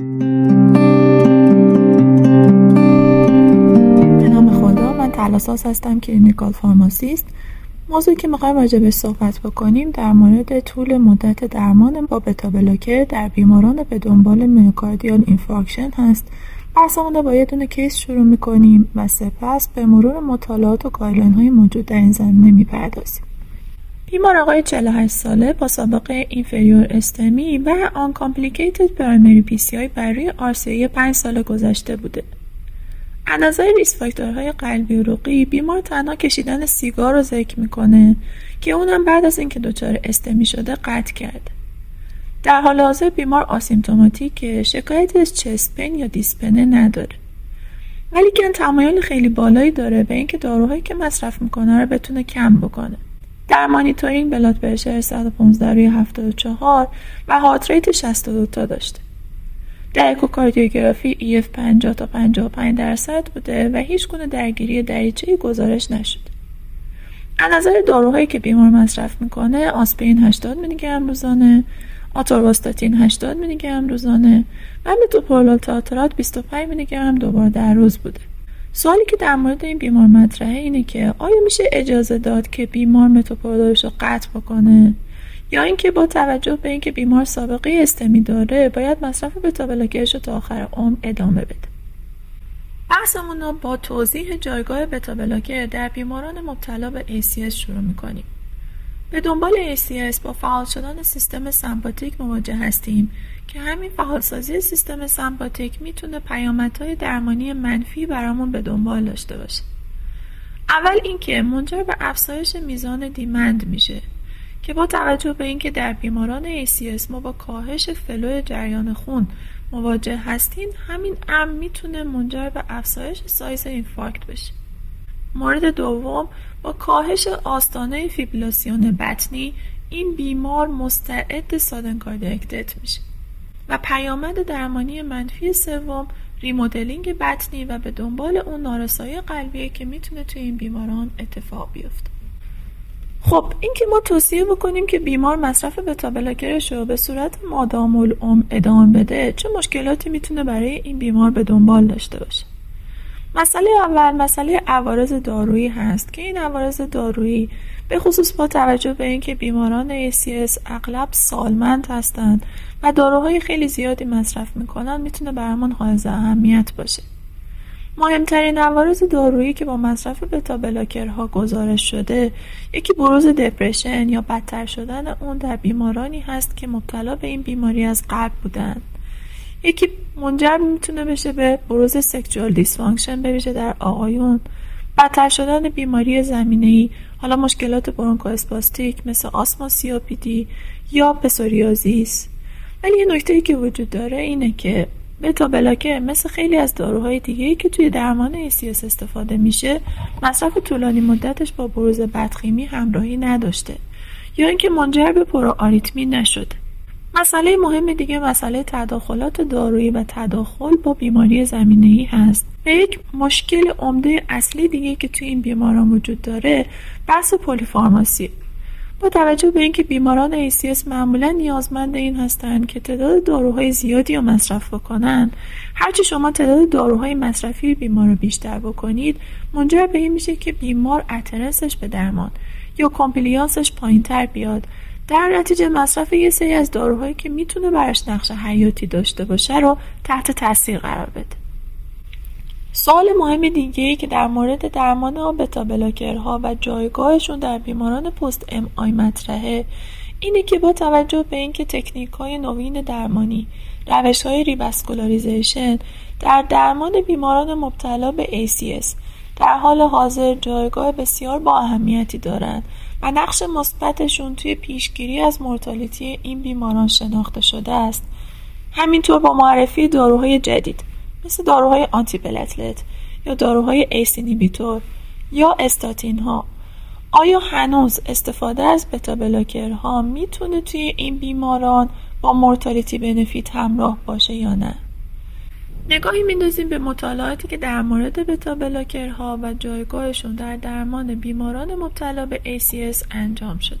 به نام خدا من تلاساس هستم clinical pharmacist. موضوعی که می‌خوایم به صحبت بکنیم در مورد طول مدت درمان با beta blocker در بیماران به دنبال myocardial infarction هست. بحثمون رو با یه دونه case شروع می‌کنیم و سپس به مرور مطالعات و guideline های موجود در این زمینه می‌پردازیم. بیمار آقای 48 ساله با سابقه inferior STEMI و uncomplicated primary PCI بر روی RCA 5 سال گذشته بوده. از نظر risk factor های قلبی عروقی بیمار تنها کشیدن سیگار رو ذکر می‌کنه که اونم بعد از اینکه دچار STEMI شده قطع کرده. در حال حاضر بیمار asymptomatic شکایتی از chest pain یا dyspnea نداره. ولی که تمایل خیلی بالایی داره به اینکه داروهایی که مصرف می‌کنه رو بتونه کم بکنه. در monitoring blood pressure 115 روی 74 و heart rate 62 تا داشته. در اکوکاردیوگرافی EF 50 تا 55 درصد بوده و هیچ گونه درگیری دریچه گزارش نشده. از نظر داروهایی که بیمار مصرف می‌کنه آسپرین 80 میلی گرم روزانه آتورواستاتین 80 میلی گرم روزانه و متوپرولول تاترات 25 میلی گرم دوبار در روز بوده سوالی که در مورد این بیمار مطرحه اینه که آیا میشه اجازه داد که بیمار متوپرولولش رو قطع بکنه؟ یا اینکه با توجه به اینکه بیمار سابقه استمی داره باید مصرف بتا رو تا آخر عمر ادامه بده. بحثمون رو با توضیح جایگاه بتا در بیماران مبتلا به ACS شروع می‌کنیم. به دنبال ACS با فعال شدن سیستم سمپاتیک مواجه هستیم که همین فعالسازی سیستم سمپاتیک می‌تونه پیامدهای درمانی منفی برامون به دنبال داشته باشه. اول اینکه منجر به افزایش میزان demand میشه که با توجه به اینکه در بیماران ACS ما با کاهش flow جریان خون مواجه هستیم همین امر می‌تونه منجر به افزایش سایز infarct بشه. مورد دوم با کاهش آستانه فیبریلاسیون بطنی این بیمار مستعد sudden cardiac میشه. و پیامد درمانی منفی سوم ریمودلینگ بطنی و به دنبال اون نارسایی قلبیه که می‌تونه توی این بیماران اتفاق بیفته. خب اینکه ما توصیه بکنیم که بیمار مصرف بتا رو به صورت مادام العمر ادامه بده چه مشکلاتی می‌تونه برای این بیمار به دنبال داشته باشه؟ مسئله اول مسئله عوارض دارویی هست که این عوارض دارویی به خصوص با توجه به اینکه بیماران ACS اغلب سالمند هستند و داروهای خیلی زیادی مصرف می‌کنن می‌تونه برامون حائز اهمیت باشه. مهمترین عوارض دارویی که با مصرف beta blocker ها گزارش شده یکی بروز depression یا بدتر شدن اون در بیمارانی هست که مبتلا به این بیماری از قبل بودند یکی منجر می‌تونه بشه به بروز sexual dysfunction بشه در آقایون. بدتر شدن بیماری زمینه ای حالا مشکلات bronchospastic مثل asthma COPD یا پسوریازیس. ولی یه نکته که وجود داره اینه که بتا بلاکر مثل خیلی از داروهای دیگه که توی درمان اسیاس استفاده میشه مصرف طولانی مدتش با بروز بدخیمی همراهی نداشته. یا اینکه منجر به پرو نشده. مسئله مهم دیگه مسئله تداخلات دارویی و تداخل با بیماری زمینه ای هست. و یک مشکل عمده اصلی دیگه که توی این بیماران وجود داره بحث پلیفارماسی. با توجه به اینکه بیماران ACS معمولا نیازمند این هستند که تعداد داروهای زیادی رو مصرف بکنن هرچی شما تعداد داروهای مصرفی بیمار رو بیشتر بکنید منجر به این میشه که بیمار اترسش به درمان یا کامپلیانسش پایین تر بیاد. در نتیجه مصرف یه سری از داروهایی که می‌تونه براش نقش حیاتی داشته باشه رو تحت تاثیر قرار بده. سوال مهم دیگه ای که در مورد درمان beta blocker ها و جایگاهشون در بیماران post MI مطرحه اینه که با توجه به اینکه تکنیک های نوین درمانی روش های revascularization در درمان بیماران مبتلا به ACS در حال حاضر جایگاه بسیار با اهمیتی دارند و نقش مثبتشون توی پیشگیری از mortality این بیماران شناخته شده است. همینطور با معرفی داروهای جدید مثل داروهای antiplatelet یا داروهای ACE inhibitor یا استاتین ها آیا هنوز استفاده از بتا ها می‌تونه توی این بیماران با mortality benefit همراه باشه یا نه؟ نگاهی میندازیم به مطالعاتی که در مورد beta blocker ها و جایگاهشون در درمان بیماران مبتلا به ACS انجام شده.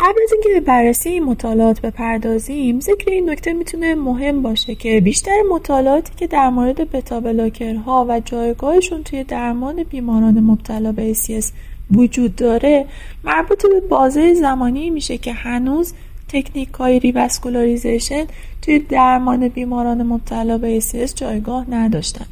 قبل از اینکه به بررسی این مطالعات بپردازیم ذکر این نکته می‌تونه مهم باشه که بیشتر مطالعاتی که در مورد بتا و جایگاهشون توی درمان بیماران مبتلا به ACS وجود داره مربوط به بازه زمانی میشه که هنوز تکنیک های ریواسکولاریزیشن توی درمان بیماران مبتلا به ACS جایگاه نداشتن.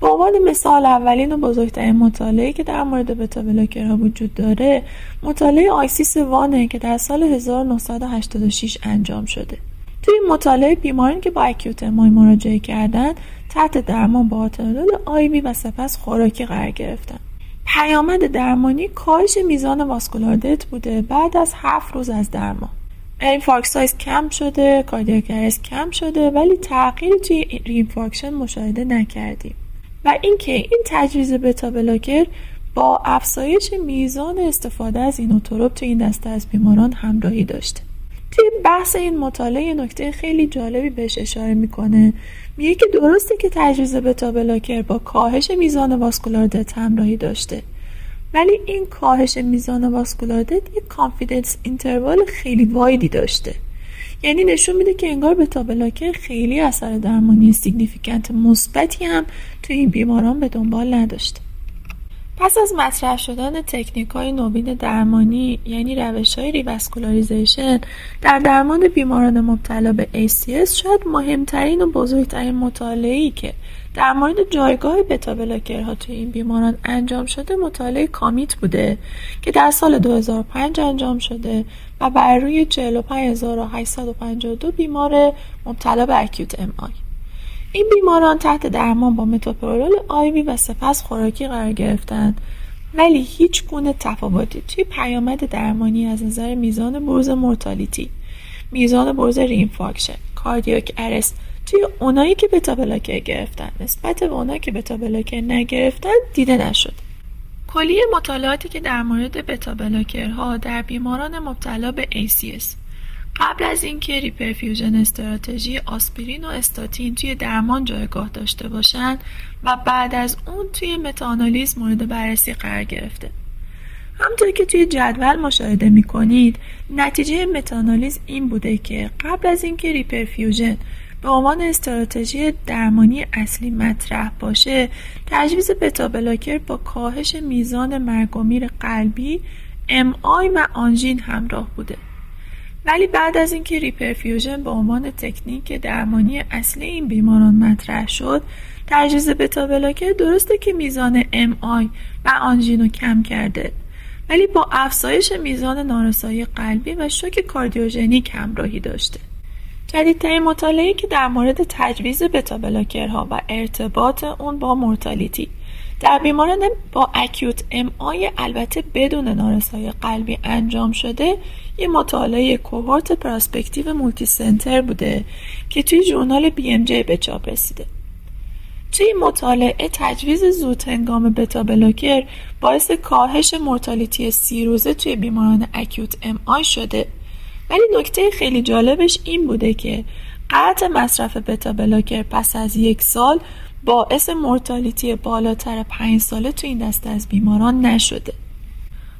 به عنوان مثال اولین و بزرگترین مطالعه که در مورد بتا ها وجود داره مطالعه ISIS one ه که در سال 1986 انجام شده. توی این مطالعه بیمارانی که با acute MI مراجعه کردن تحت درمان با آتنولول IV و سپس خوراکی قرار گرفتن. پیامد درمانی کاهش میزان vascular بوده بعد از هفت روز از درمان. infarct size کم شده cardiac کم شده ولی تغییری توی reinfarction مشاهده نکردیم. و اینکه این تجویز بتا بلاکر با افزایش میزان استفاده از inotrope توی این دسته از بیماران همراهی داشته توی بحث این مطالعه نکته خیلی جالبی بهش اشاره می‌کنه. میگه که درسته که تجویز بتا بلاکر با کاهش میزان vascular death همراهی داشته. ولی این کاهش میزان vascular death یک confidence interval خیلی wide ی داشته. یعنی نشون میده که انگار بتا بلاکر خیلی اثر درمانی significant مثبتی هم توی این بیماران به دنبال نداشته. پس از مطرح شدن تکنیک های نوین درمانی یعنی روش های revascularization در درمان بیماران مبتلا به ACS شاید مهمترین و بزرگترین مطالعه‌ای که در مورد جایگاه بتا بلاکرها توی این بیماران انجام شده مطالعه COMMIT بوده که در سال 2005 انجام شده و بر روی 45852 بیمار مبتلا به acute MI. این بیماران تحت درمان با متوپرولول IV و سپس خوراکی قرار گرفتند ولی هیچ گونه تفاوتی توی پیامد درمانی از نظر میزان بروز mortality میزان بروز reinfarction cardiac arrest توی اونایی که بتا بلاکر گرفتن نسبت به اونایی که بتا بلاکر نگرفتن دیده نشد. کلیه مطالعاتی که در مورد بتا بلاکرها در بیماران مبتلا به ACS قبل از اینکه reperfusion strategy آسپرین و استاتین توی درمان جایگاه داشته باشند و بعد از اون توی متانالیز مورد بررسی قرار گرفته. همونطور که توی جدول مشاهده می کنید نتیجه متانالیز این بوده که قبل از اینکه reperfusion به عنوان استراتژی درمانی اصلی مطرح باشه تجویز بتا بلاکر با کاهش میزان مرگ و میر قلبی MI و آنژین همراه بوده. ولی بعد از اینکه reperfusion به عنوان تکنیک درمانی اصلی این بیماران مطرح شد تجویز بتا بلاکر درسته که میزان MI و آنژین رو کم کرده ولی با افزایش میزان نارسایی قلبی و شوک کاردیوژنیک همراهی داشته. جدیدترین مطالعه که در مورد تجویز بتا بلاکرها و ارتباط اون با mortality در بیماران با acute MI البته بدون نارسایی قلبی انجام شده یه مطالعه cohort prospective multicenter بوده که توی journal BMJ به چاپ رسیده. توی مطالعه تجویز زود هنگام بتا بلاکر باعث کاهش mortality سی روزه توی بیماران acute MI شده. ولی نکته خیلی جالبش این بوده که قطع مصرف بتا بلاکر پس از یک سال باعث mortality بالاتر پنج ساله تو این دسته از بیماران نشده.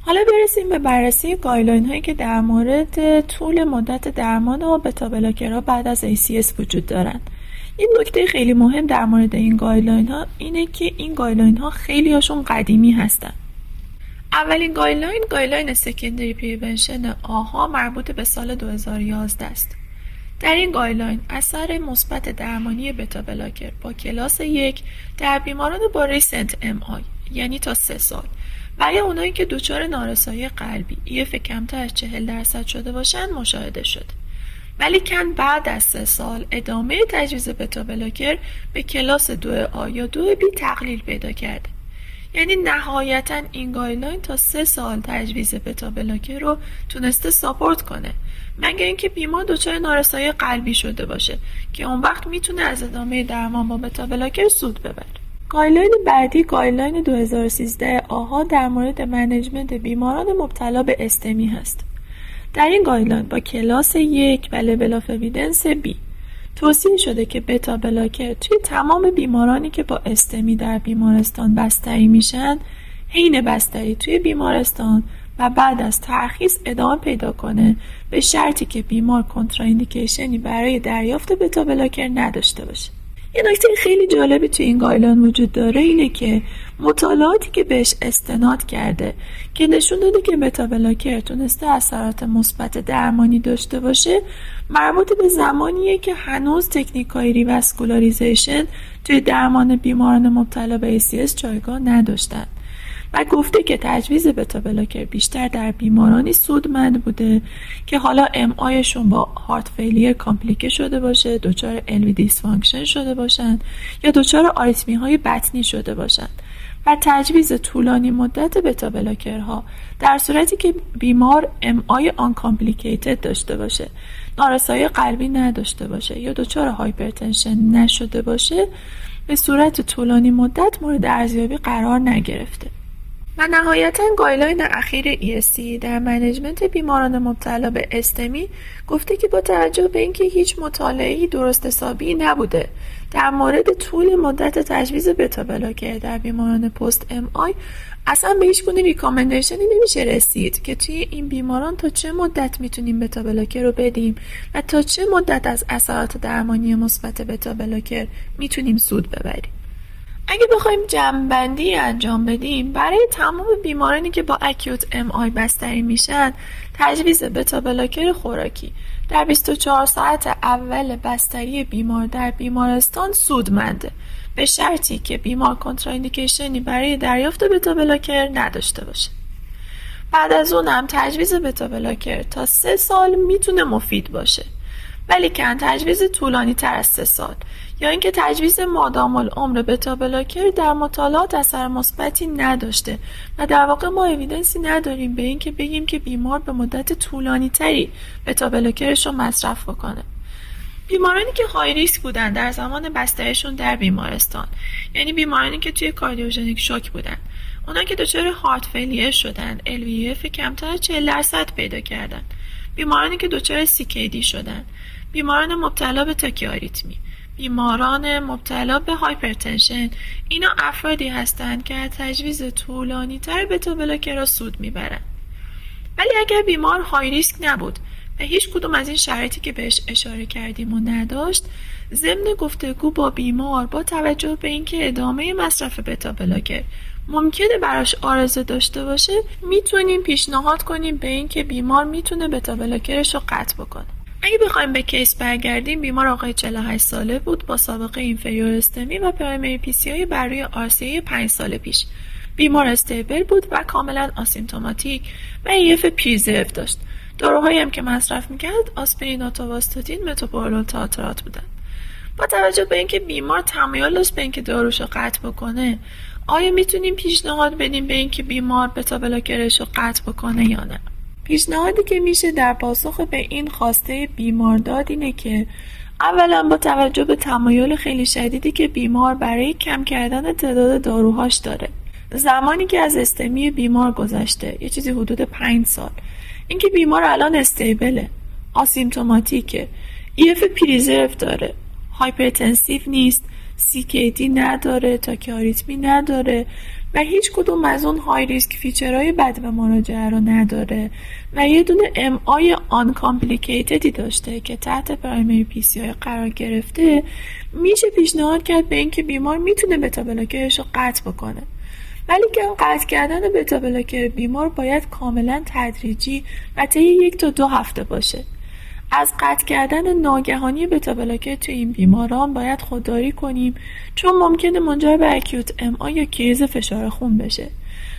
حالا برسیم به بررسی guideline هایی که در مورد طول مدت درمان و بتا بلاکرها بعد از ACS وجود دارند این نکته خیلی مهم در مورد این guideline ها اینه که این guideline ها خیلی هاشون قدیمی هستن. اولین guideline guideline secondary prevention AHA مربوط به سال 2011 است. در این guideline اثر مثبت درمانی بتا بلاکر با کلاس یک در بیماران با recent MI یعنی تا سه سال. و یا اونایی که دچار نارسایی قلبی EF کمتر از چهل درصد شده باشند مشاهده شد. ولیکن بعد از سه سال ادامه تجویز بتا بلاکر به کلاس دو A یا دو B تقلیل پیدا کرده. یعنی نهایتا این guideline تا سه سال تجویز بتا بلاکر رو تونسته support کنه. مگه اینکه بیمار دچار نارسایی قلبی شده باشه که اون وقت می‌تونه از ادامه درمان با بتا بلاکر سود ببره. guideline بعدی guideline 2013 AHA در مورد management بیماران مبتلا به STEMI هست. در این guideline با کلاس یک و level of B توصیه شده که بتا بلاکر توی تمام بیمارانی که با STEMI در بیمارستان بستری میشن حین بستری توی بیمارستان و بعد از ترخیص ادامه پیدا کنه. به شرطی که بیمار contraindication ی برای دریافت بتا بلاکر نداشته باشه. یه نکته خیلی جالبی تو این guideline وجود داره اینه که مطالعاتی که بهش استناد کرده که نشون داده که بتا بلاکر تونسته اثرات مثبت درمانی داشته باشه مربوط به زمانیه که هنوز تکنیک های revascularization توی درمان بیماران مبتلا به ACS جایگاه نداشتن و گفته که تجویز بتا بلاکر بیشتر در بیمارانی سودمند بوده که MI شون با heart failure complicate شده باشه دچار LV dysfunction شده باشند یا دچار آریتمی های بطنی شده باشند و تجویز طولانی مدت بتا بلاکرها در صورتی که بیمار MI آن داشته باشه نارسایی قلبی نداشته باشه یا دچار hypertension نشده باشه به صورت طولانی مدت مورد ارزیابی قرار نگرفته. و نهایتا guideline اخیر ESC در management بیماران مبتلا به STEMI گفته که با توجه به اینکه هیچ مطالعه‌ای درست حسابی نبوده در مورد طول مدت تجویز beta blocker در بیماران post MI اصلا به هیچ گونه recommendation ی نمیشه رسید که توی این بیماران تا چه مدت می‌تونیم beta blocker رو بدیم و تا چه مدت از اثرات درمانی مثبت بتا بلاکر می‌تونیم سود ببریم. اگه بخوایم جمعبندی انجام بدیم برای تمام بیمارانی که با اکیوت ام آی بستری میشن تجویز بتا بلاکر خوراکی. در 24 ساعت اول بستری بیمار در بیمارستان سودمنده. به شرطی که بیمار کنتراندیکیشنی برای دریافت بتا بلاکر نداشته باشه. بعد از اونم تجویز بتا بلاکر تا سه سال می‌تونه مفید باشه. ولی کن تجویز طولانی تر از سه سال. یا اینکه تجویز مادام العمر بتا بلاکر در مطالعات اثر مثبتی نداشته. و در واقع ما اویدنسی نداریم به اینکه بگیم که بیمار به مدت طولانی تری بتا بلاکرش رو مصرف بکنه. بیمارانی که های ریسک بودن در زمان بسترشون در بیمارستان. یعنی بیمارانی که توی کاردیوژنیک شوک بودن. اونا که دچار heart failure شدن LVEF کمتر از 40 درصد پیدا کردن. بیمارانی که دچار CKD شدن. بیماران مبتلا به تاکیاریتمی بیماران مبتلا به hypertension. اینا افرادی هستند که از تجویز طولانی تر beta blocker را سود می‌برند ولی اگر بیمار high risk نبود و هیچ کدوم از این شرایطی که بهش اشاره کردیم و نداشت ضمن گفتگو با بیمار با توجه به اینکه ادامه مصرف beta blocker ممکنه براش عارضه داشته باشه می‌تونیم پیشنهاد کنیم به اینکه بیمار می‌تونه beta blocker ش رو قطع بکنه. اگه بخوایم به case برگردیم بیمار آقای 48 ساله بود با سابقه inferior STEMI و primary PCI بر روی RCA 5 سال پیش. بیمار stable بود و کاملا asymptomatic و EF preserve داشت. داروهایی هم که مصرف می‌کرد آسپرین آتورواستاتین metoprolol tartrate بودن با توجه به اینکه بیمار تمایل داشت به اینکه داروش رو قطع بکنه آیا می‌تونیم پیشنهاد بدیم به اینکه بیمار بتا بلاکرش رو قطع بکنه یا نه؟ پیشنهادی که میشه در پاسخ به این خواسته بیمارداد اینه که اولا با توجه به تمایل خیلی شدیدی که بیمار برای کم کردن تعداد داروهاش داره. زمانی که از استمی بیمار گذشته یه چیزی حدود پنج سال. اینکه بیمار الان استیبله asymptomatic ه. EF preserve داره. hypertensive نیست CKD نداره تاکیاریتمی نداره. و هیچ کدوم از اون high risk feature های بدو مراجعه رو نداره و یه دونه MI uncomplicated ی داشته که تحت primary PCI قرار گرفته میشه پیشنهاد کرد به اینکه بیمار می‌تونه beta blocker ش رو قطع بکنه. ولی که قطع کردن beta blocker بیمار باید کاملا تدریجی و طی یک تا دو هفته باشه. از قطع کردن ناگهانی بتا بلاکر تو این بیماران باید خودداری کنیم چون ممکنه منجر به اکیوت ام یا کریز فشار خون بشه.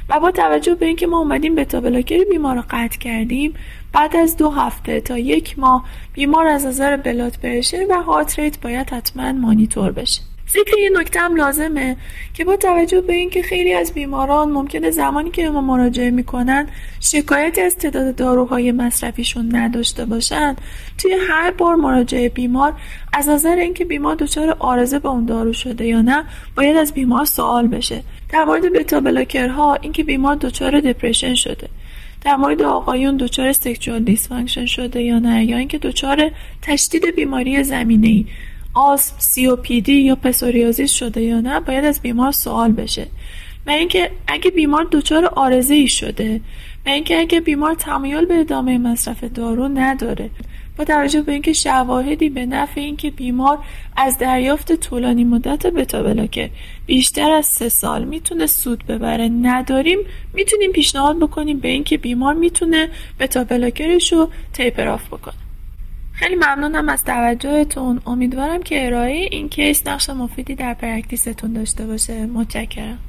و با توجه به اینکه ما اومدیم بتا بلاکر بیمار رو قطع کردیم بعد از دو هفته تا یک ماه بیمار از نظر بلاد پرشر و هارت ریت باید حتما مانیتور بشه. ذکر یه نکته هم لازمه که با توجه به اینکه خیلی از بیماران ممکنه زمانی که ما مراجعه می‌کنن شکایتی از تعداد داروهای مصرفیشون نداشته باشن توی هر بار مراجعه بیمار از نظر اینکه بیمار دچار عارضه به اون دارو شده یا نه باید از بیمار سوال بشه. در مورد beta blocker ها اینکه بیمار دچار depression شده. در مورد آقایون دچار sexual dysfunction شده یا نه یا اینکه دچار تشدید بیماری زمینه ای آسم، COPD یا پسوریازیس شده یا نه باید از بیمار سوال بشه. و اینکه اگه بیمار دچار عارضه ای شده و اینکه اگه بیمار تمایل به ادامه مصرف دارو نداره با توجه به اینکه شواهدی به نفع اینکه بیمار از دریافت طولانی مدت بتا بیشتر از سه سال می‌تونه سود ببره نداریم می‌تونیم پیشنهاد بکنیم به اینکه بیمار می‌تونه beta blocker ش رو taper off بکنه. خیلی ممنونم از توجهتون. امیدوارم که ارائه این case نقش مفیدی در practice تون داشته باشه. متشکرم.